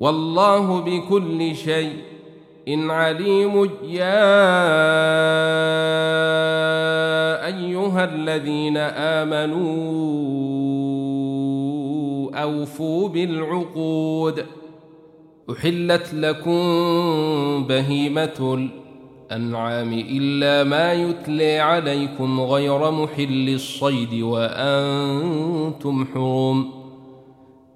والله بكل شيء إن عليم يا أيها الذين آمنوا أوفوا بالعقود أحلت لكم بهيمة الأنعام إلا ما يتلي عليكم غير محل الصيد وأنتم حرم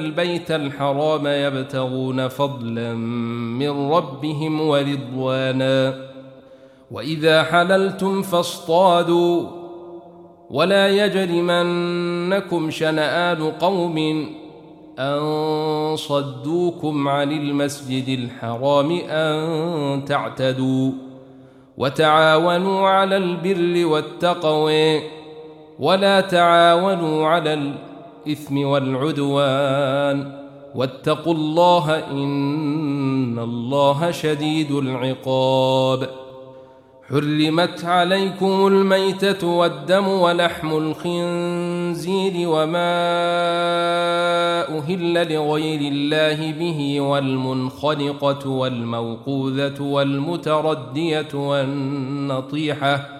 البيت الحرام يبتغون فضلا من ربهم ورضوانا. وإذا حللتم فاصطادوا. ولا يجرمنكم شنآن قوم أن صدوكم عن المسجد الحرام أن تعتدوا. وتعاونوا على البر والتقوى. ولا تعاونوا على الإثم والعدوان. واتقوا الله إن الله شديد العقاب. حرمت عليكم الميتة والدم ولحم الخنزير وما أهل لغير الله به والمنخنقة والموقوذة والمتردية والنطيحة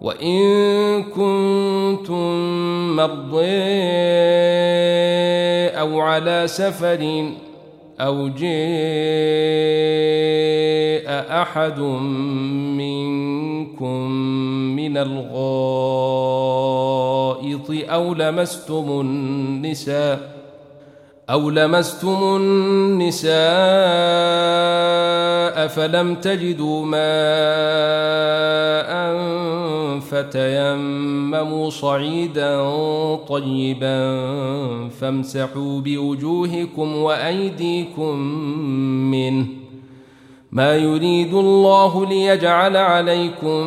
وإن كنتم مرضي أو على سفر أو جاء أحد منكم من الغائط أو لمستم النساء أو لمستم النساء فلم تجدوا ماء فتيمموا صعيدا طيبا فامسحوا بوجوهكم وأيديكم منه. ما يريد الله ليجعل عليكم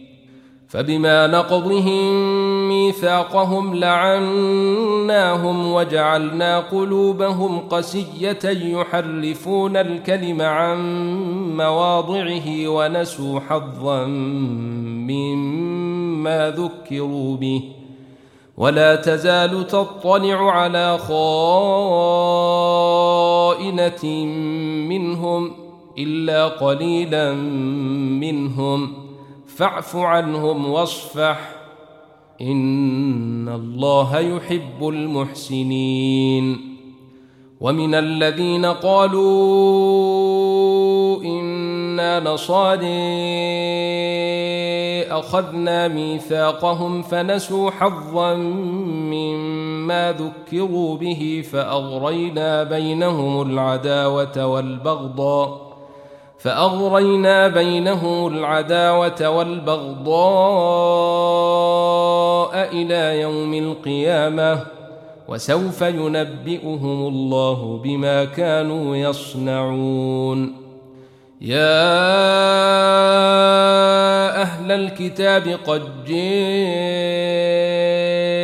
فبما نقضهم ميثاقهم لعناهم وجعلنا قلوبهم قسية يحرفون الكلم عن مواضعه ونسوا حظا مما ذكروا به. ولا تزال تطلع على خائنة منهم إلا قليلا منهم. فاعف عنهم واصفح. إن الله يحب المحسنين. ومن الذين قالوا إنا نصاري أخذنا ميثاقهم فنسوا حظا مما ذكروا به فأغرينا بينهم العداوة والبغضاء فأغرينا بينهم العداوة والبغضاء إلى يوم القيامة وسوف ينبئهم الله بما كانوا يصنعون. يا أهل الكتاب قد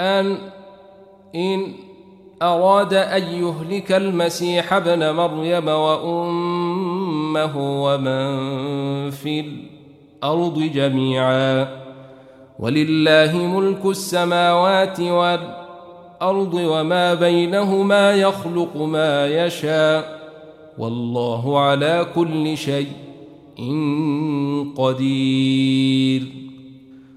أن إن أراد أن يهلك المسيح ابن مريم وأمه ومن في الأرض جميعا. ولله ملك السماوات والأرض وما بينهما يخلق ما يشاء. والله على كل شيء قدير.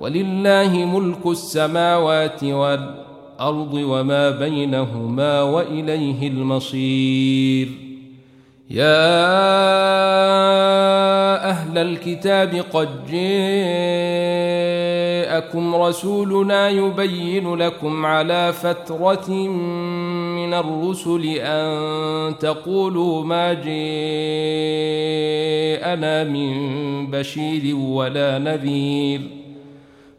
ولله ملك السماوات والأرض وما بينهما وإليه المصير. يا أهل الكتاب قد جاءكم رسولنا يبين لكم على فترة من الرسل أن تقولوا ما جاءنا من بشير ولا نذير.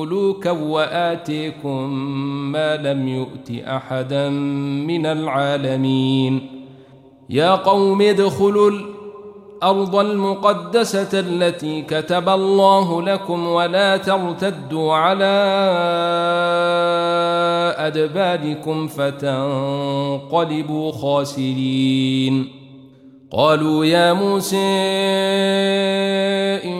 ملوكا وآتيكم ما لم يؤت أحدا من العالمين. يا قوم ادخلوا الأرض المقدسة التي كتب الله لكم ولا ترتدوا على أدباركم فتنقلبوا خاسرين. قالوا يا موسى إن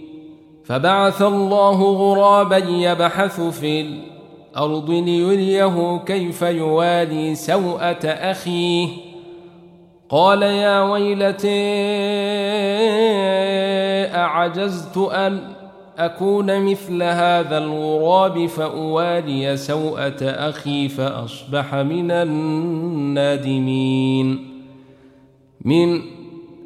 فبعث الله غرابا يبحث في الأرض ليريه كيف يوالي سوءة أخيه. قال يا ويلتي أعجزت أن أكون مثل هذا الغراب فأوالي سوءة أخي فأصبح من النادمين. من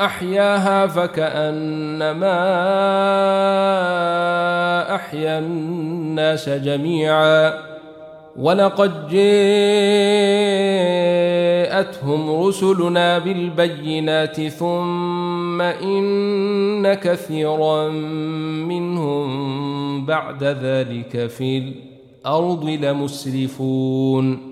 أحياها فكأنما أحيا الناس جميعا ولقد جاءتهم رسلنا بالبينات ثم إن كثيرا منهم بعد ذلك في الأرض لمسرفون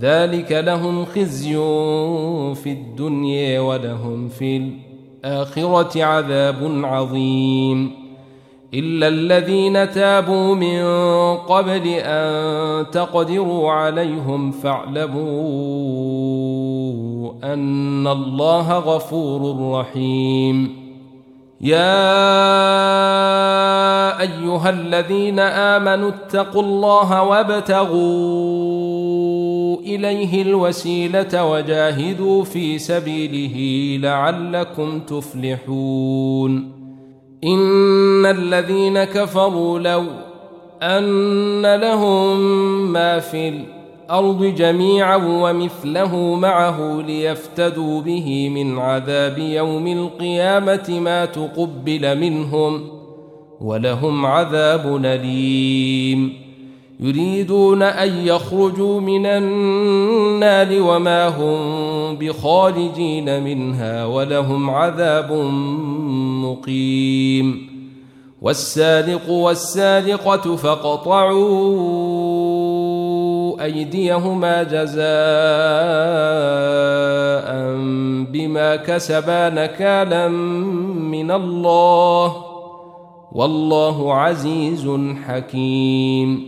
ذلك لهم خزي في الدنيا ولهم في الآخرة عذاب عظيم. إلا الذين تابوا من قبل أن تقدروا عليهم فاعلموا أن الله غفور رحيم. يا أيها الذين آمنوا اتقوا الله وابتغوا إليه الوسيلة وجاهدوا في سبيله لعلكم تفلحون. إن الذين كفروا لو أن لهم ما في الأرض جميعا ومثله معه ليفتدوا به من عذاب يوم القيامة ما تقبل منهم ولهم عذاب أليم. يريدون أن يخرجوا من النار وما هم بخارجين منها ولهم عذاب مقيم. والسارق والسارقة فقطعوا أيديهما جزاء بما كسبا نكالا من الله. والله عزيز حكيم.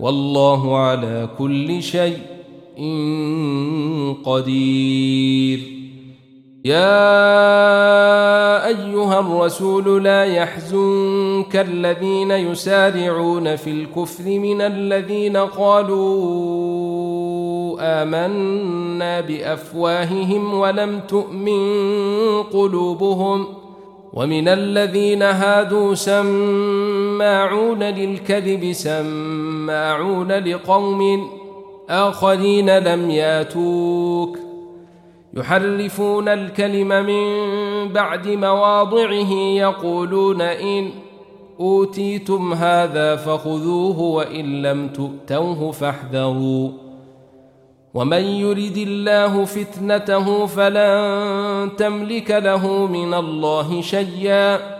والله على كل شيء قدير. يا أيها الرسول لا يحزنك الذين يسارعون في الكفر من الذين قالوا آمنا بأفواههم ولم تؤمن قلوبهم ومن الذين هادوا سماعون للكذب سماعون لقوم آخرين لم ياتوك. يحرفون الكلم من بعد مواضعه يقولون إن أوتيتم هذا فخذوه وإن لم تؤتوه فاحذروا. ومن يرد الله فتنته فلن تملك له من الله شيئا.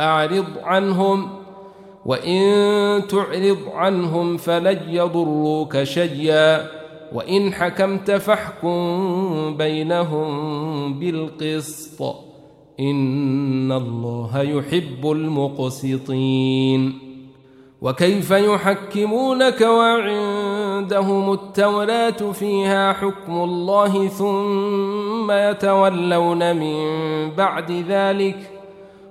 أعرض عنهم وإن تعرض عنهم فلن يضروك شيئا وإن حكمت فاحكم بينهم بالقسط. إن الله يحب المقسطين. وكيف يحكمونك وعندهم التوراة فيها حكم الله ثم يتولون من بعد ذلك؟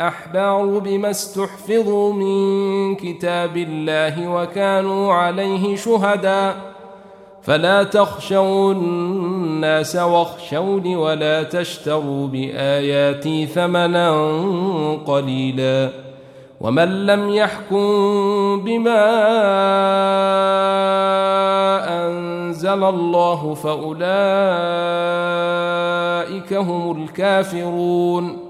والاحبار بما استحفظوا من كتاب الله وكانوا عليه شهداء. فلا تخشوا الناس واخشوني ولا تشتروا بآياتي ثمنا قليلا. ومن لم يحكم بما أنزل الله فأولئك هم الكافرون.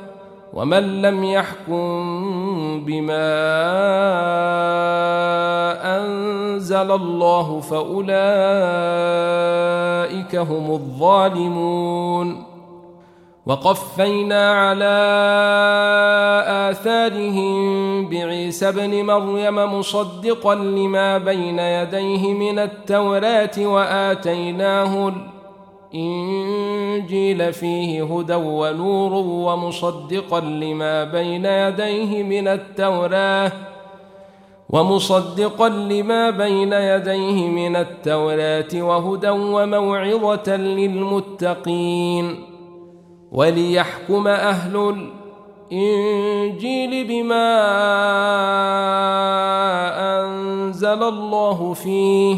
ومن لم يحكم بما أنزل الله فأولئك هم الظالمون. وقفينا على آثارهم بعيسى ابن مريم مصدقا لما بين يديه من التوراة وآتيناه الإنجيل فيه هدى ونور ومصدقا لما بين يديه من التوراة ومصدقا لما بين يديه من التوراة وهدى وموعظة للمتقين وليحكم أهل الإنجيل بما أنزل الله فيه.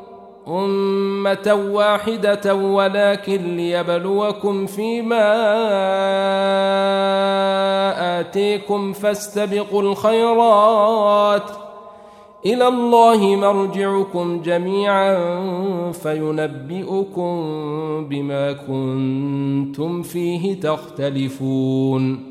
أمة واحدة ولكن ليبلوكم فيما آتيكم فاستبقوا الخيرات ۖ. إلى الله مرجعكم جميعا فينبئكم بما كنتم فيه تختلفون.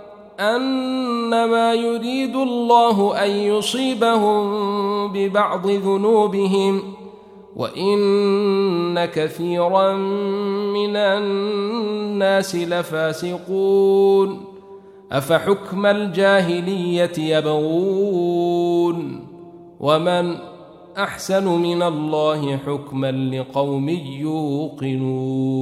انما يريد الله أن يصيبهم ببعض ذنوبهم وإن كثيرا من الناس لفاسقون أفحكم الجاهلية يبغون ومن أحسن من الله حكما لقوم يوقنون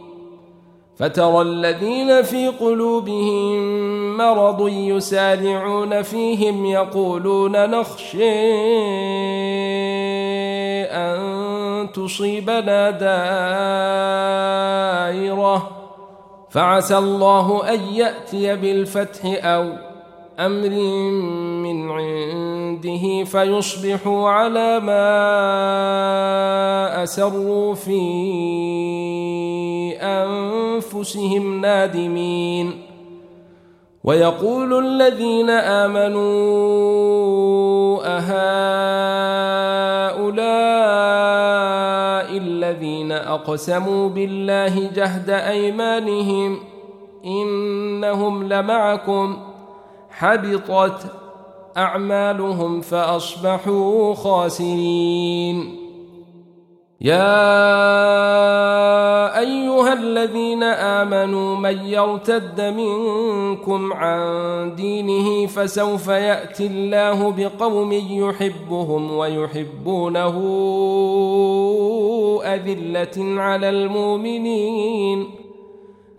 فترى الذين في قلوبهم مرض يسارعون فيهم يقولون نخشى أن تصيبنا دائرة. فعسى الله أن يأتي بالفتح أو أمر من عنده فيصبحوا على ما أسروا في أنفسهم نادمين. ويقول الذين آمنوا أهؤلاء الذين أقسموا بالله جهد أيمانهم إنهم لمعكم حبطت أعمالهم فأصبحوا خاسرين. يا أيها الذين آمنوا من يرتد منكم عن دينه فسوف يأتي الله بقوم يحبهم ويحبونه أذلة على المؤمنين.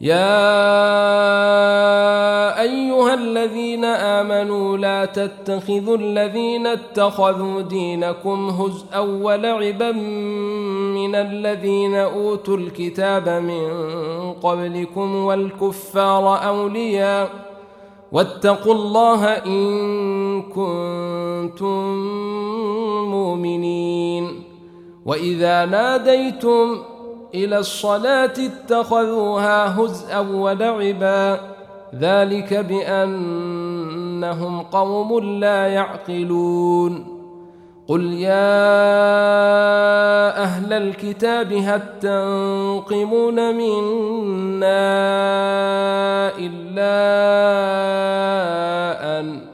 يا أيها الذين آمنوا لا تتخذوا الذين اتخذوا دينكم هزءا ولعبا من الذين أوتوا الكتاب من قبلكم والكفار أولياء واتقوا الله إن كنتم مؤمنين. وإذا ناديتم إلى الصلاة اتخذوها هزءا ولعبا. ذلك بأنهم قوم لا يعقلون. قل يا أهل الكتاب هل تنقمون منا إلا أن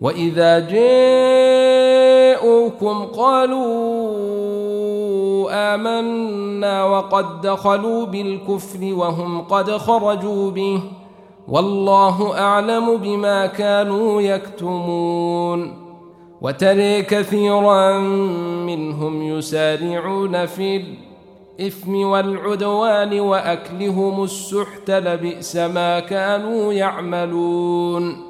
وإذا جاءوكم قالوا آمنا وقد دخلوا بالكفر وهم قد خرجوا به والله أعلم بما كانوا يكتمون وتري كثيرا منهم يسارعون في الإثم والعدوان وأكلهم السحت لبئس ما كانوا يعملون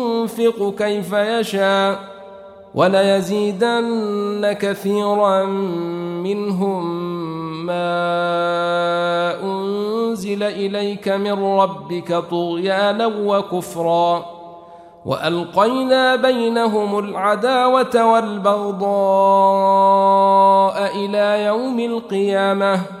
ينفق كيف يشاء وليزيدن كثيرا منهم ما أنزل إليك من ربك طغيانا وكفرا وألقينا بينهم العداوة والبغضاء إلى يوم القيامة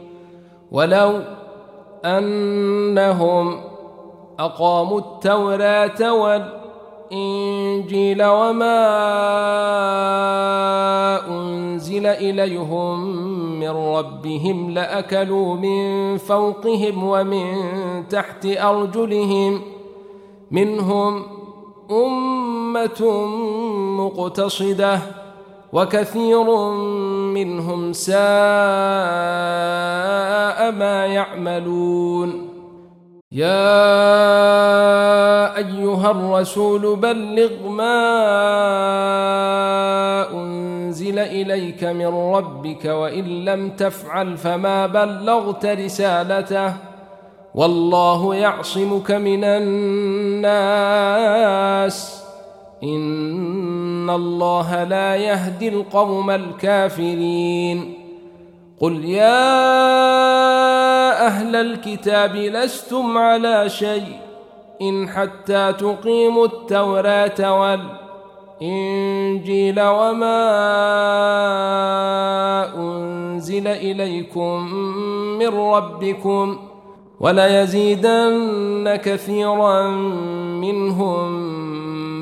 ولو أنهم أقاموا التوراة والإنجيل وما أنزل إليهم من ربهم لأكلوا من فوقهم ومن تحت أرجلهم منهم أمة مقتصدة وكثير منهم ساء ما يعملون. يا أيها الرسول بلغ ما أنزل إليك من ربك وإن لم تفعل فما بلغت رسالته. والله يعصمك من الناس. إن الله لا يهدي القوم الكافرين. قل يا أهل الكتاب لستم على شيء إن حتى تقيموا التوراة والإنجيل وما أنزل إليكم من ربكم وليزيدن كثيرا منهم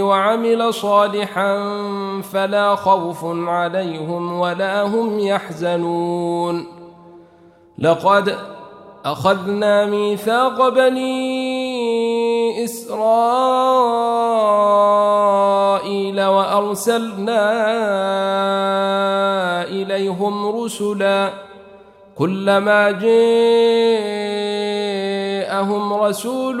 وعمل صالحا فلا خوف عليهم ولا هم يحزنون. لقد أخذنا ميثاق بني إسرائيل وأرسلنا إليهم رسلا كلما جاءهم رسول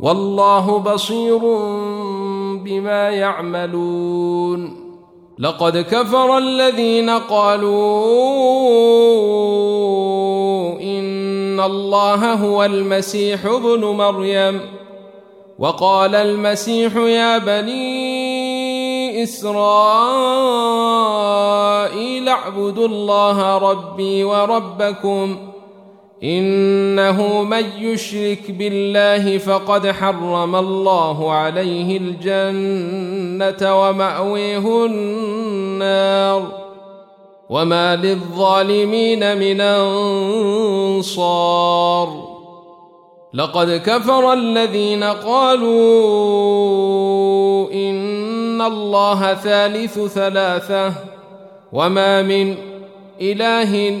والله بصير بما يعملون. لقد كفر الذين قالوا إن الله هو المسيح ابن مريم. وقال المسيح يا بني إسرائيل اعبدوا الله ربي وربكم إنه من يشرك بالله فقد حرم الله عليه الجنة ومأويه النار وما للظالمين من أنصار لقد كفر الذين قالوا إن الله ثالث ثلاثة وما من إله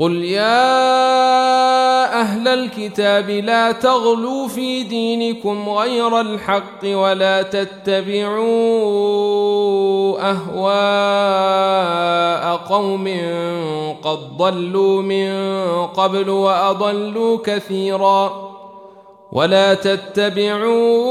قل يا أهل الكتاب لا تغلوا في دينكم غير الحق ولا تتبعوا اهواء قوم قد ضلوا من قبل واضلوا كثيرا ولا تتبعوا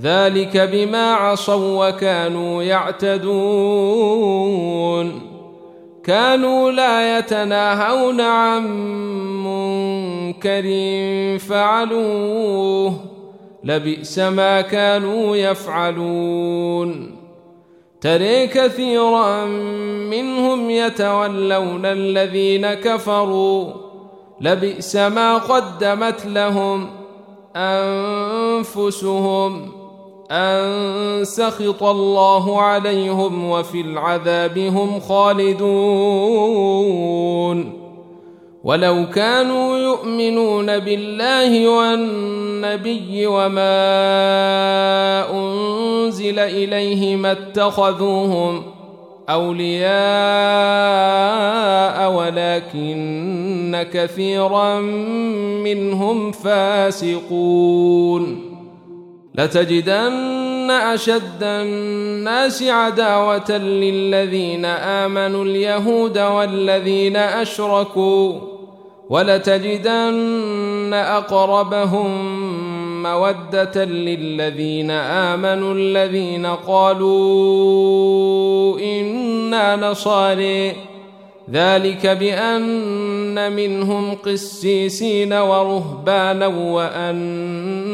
ذلك بما عصوا وكانوا يعتدون. كانوا لا يتناهون عن منكر فعلوه. لبئس ما كانوا يفعلون. تري كثيرا منهم يتولون الذين كفروا. لبئس ما قدمت لهم أنفسهم. أن سخط الله عليهم وفي العذاب هم خالدون. ولو كانوا يؤمنون بالله والنبي وما أنزل إليه ما اتخذوهم أولياء ولكن كثيرا منهم فاسقون. لتجدن أشد الناس عداوة للذين آمنوا اليهود والذين أشركوا ولتجدن أقربهم مودة للذين آمنوا الذين قالوا إنا نصاري. ذلك بأن منهم قسيسين ورهبانا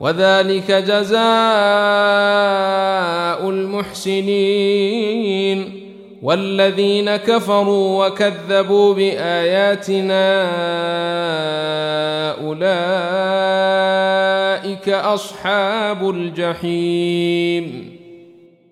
وذلك جزاء المحسنين والذين كفروا وكذبوا بآياتنا أولئك أصحاب الجحيم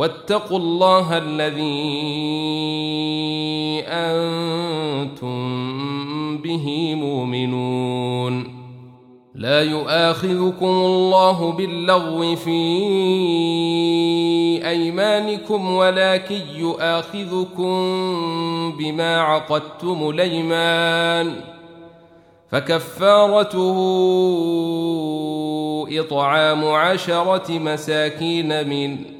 واتقوا الله الذي أنتم به مؤمنون. لا يؤاخذكم الله باللغو في أيمانكم ولكن يؤاخذكم بما عقدتم الأيمان. فكفارته إطعام عشرة مساكين من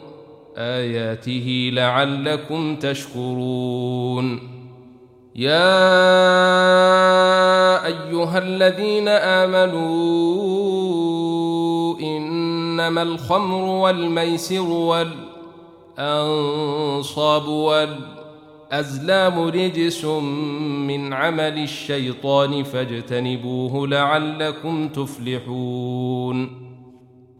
آياته لعلكم تشكرون. يا أيها الذين آمنوا إنما الخمر والميسر والأنصاب والأزلام رجس من عمل الشيطان فاجتنبوه لعلكم تفلحون.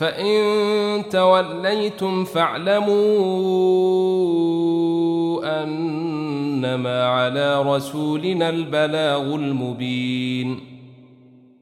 فإن توليتم فاعلموا أنما على رسولنا البلاغ المبين.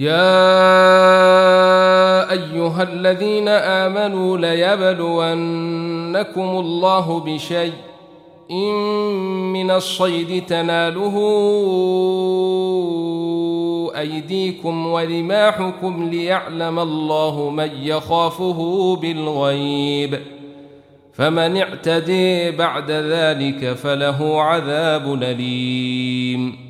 يا أيها الذين آمنوا ليبلونكم الله بشيء إن من الصيد تناله أيديكم ورماحكم ليعلم الله من يخافه بالغيب فمن اعتدي بعد ذلك فله عذاب أليم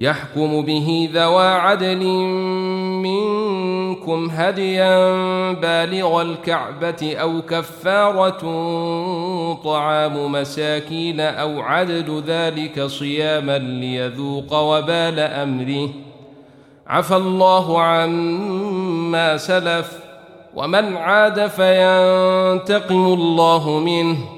يحكم به ذوى عدل منكم هديا بالغ الكعبة أو كفارة طعام مساكين أو عدد ذلك صياما ليذوق وبال أمره. عفى الله عما سلف ومن عاد فينتقم الله منه.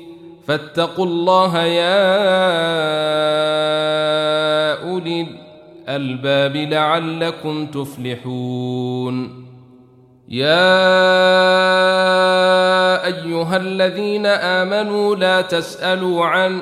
فاتقوا الله يا أولي الألباب لعلكم تفلحون. يا أيها الذين آمنوا لا تسألوا عن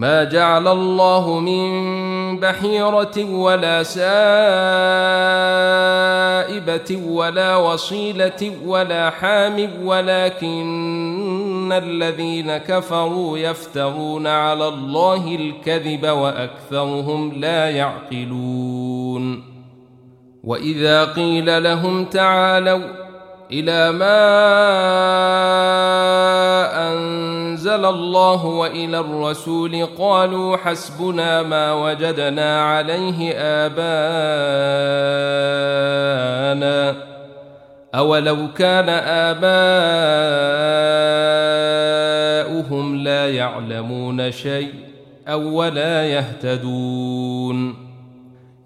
ما جعل الله من بحيرة ولا سائبة ولا وصيلة ولا حام ولكن الذين كفروا يفترون على الله الكذب وأكثرهم لا يعقلون. وإذا قيل لهم تعالوا إلى ما أنزل الله وإلى الرسول قالوا حسبنا ما وجدنا عليه آباءنا أولو كان آباؤهم لا يعلمون شيء أو ولا يهتدون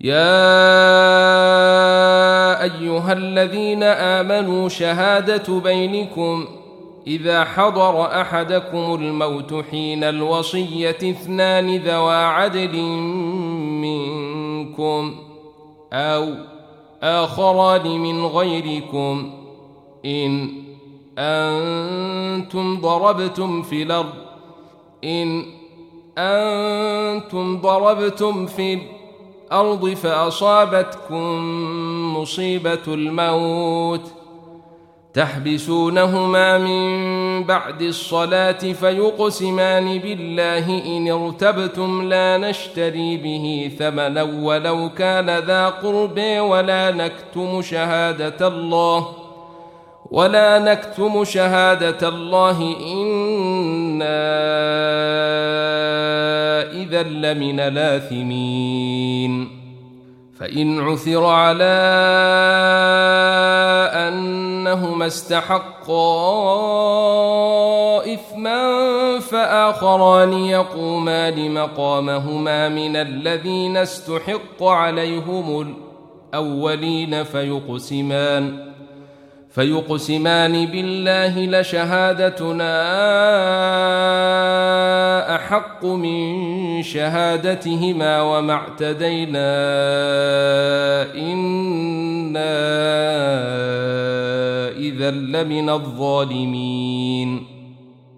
يا أيها الذين آمنوا شهادة بينكم إذا حضر أحدكم الموت حين الوصية اثنان ذوا عدل منكم أو آخران من غيركم إن أنتم ضربتم في الأرض إن أنتم ضربتم في الأرض فأصابتكم مصيبة الموت ۖ. تحبسونهما من بعد الصلاة فيقسمان بالله إن ارتبتم لا نشتري به ثمنا ولو كان ذا قرب ولا نكتم شهادة الله. ولا نكتم شهادة الله إنا إذا لمن الآثمين. فإن عثر على أنهما استحقا إثما فآخران يقومان مقامهما من الذين استحق عليهم الأولين فيقسمان. فيقسمان بالله لشهادتنا أحق من شهادتهما وما اعتدينا إنا إذا لمن الظالمين.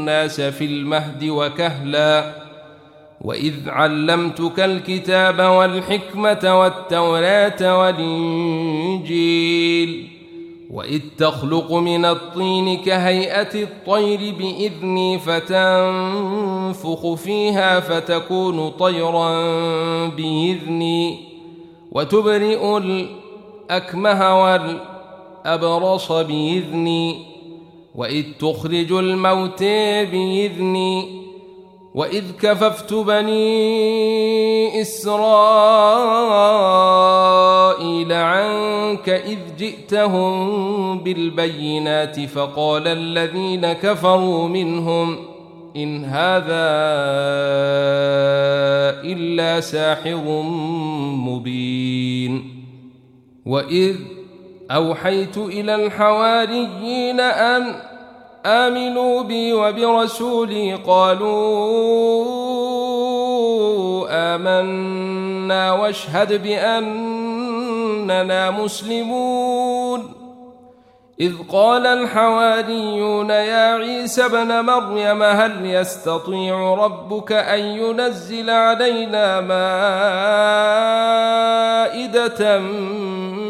الناس في المهد وكهلا. وإذ علمتك الكتاب والحكمة والتوراة والإنجيل. وإذ تخلق من الطين كهيئة الطير بإذني فتنفخ فيها فتكون طيرا بإذني. وتبرئ الأكمه والأكمه أبرص بإذني. وإذ تخرج الموت بإذني وإذ كففت بني إسرائيل عنك إذ جئتهم بالبينات فقال الذين كفروا منهم إن هذا إلا ساحر مبين وإذ أوحيت إلى الحواريين أن آمنوا بي وبرسولي قالوا آمنا واشهد بأننا مسلمون. إذ قال الحواريون يا عيسى ابن مريم هل يستطيع ربك أن ينزل علينا مائدة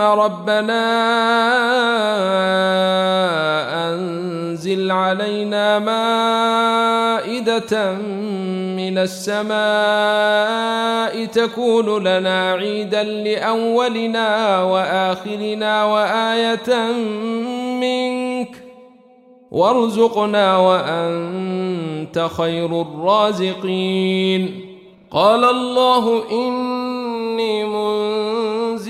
ربنا أنزل علينا مائدة من السماء تكون لنا عيدا لأولنا وآخرنا وآية منك وارزقنا وأنت خير الرازقين. قال الله إني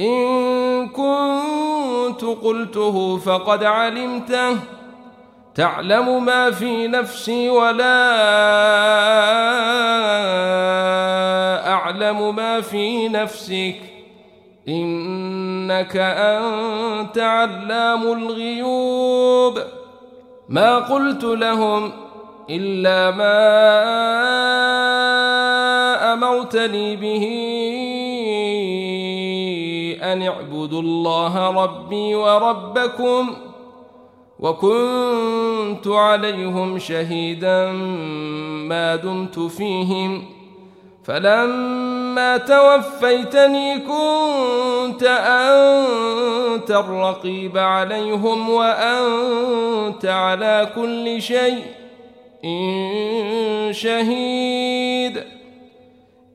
إن كنت قلته فقد علمته. تعلم ما في نفسي ولا أعلم ما في نفسك. إنك أنت علام الغيوب. ما قلت لهم إلا ما أمرتني به أن اعبدوا الله ربي وربكم وكنت عليهم شهيدا ما دمت فيهم فلما توفيتني كنت أنت الرقيب عليهم وأنت على كل شيء إن شهيد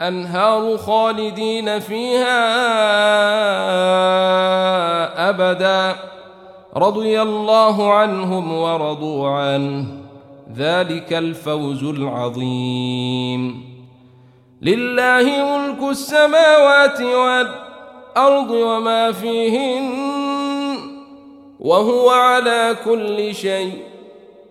الانهار خالدين فيها أبدا. رضي الله عنهم ورضوا عنه. ذلك الفوز العظيم. لله ملك السماوات والأرض وما فيهن وهو على كل شيء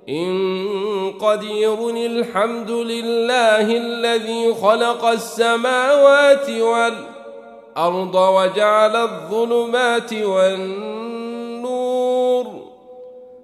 إن قدير الحمد لله الذي خلق السماوات والأرض وجعل الظلمات والنور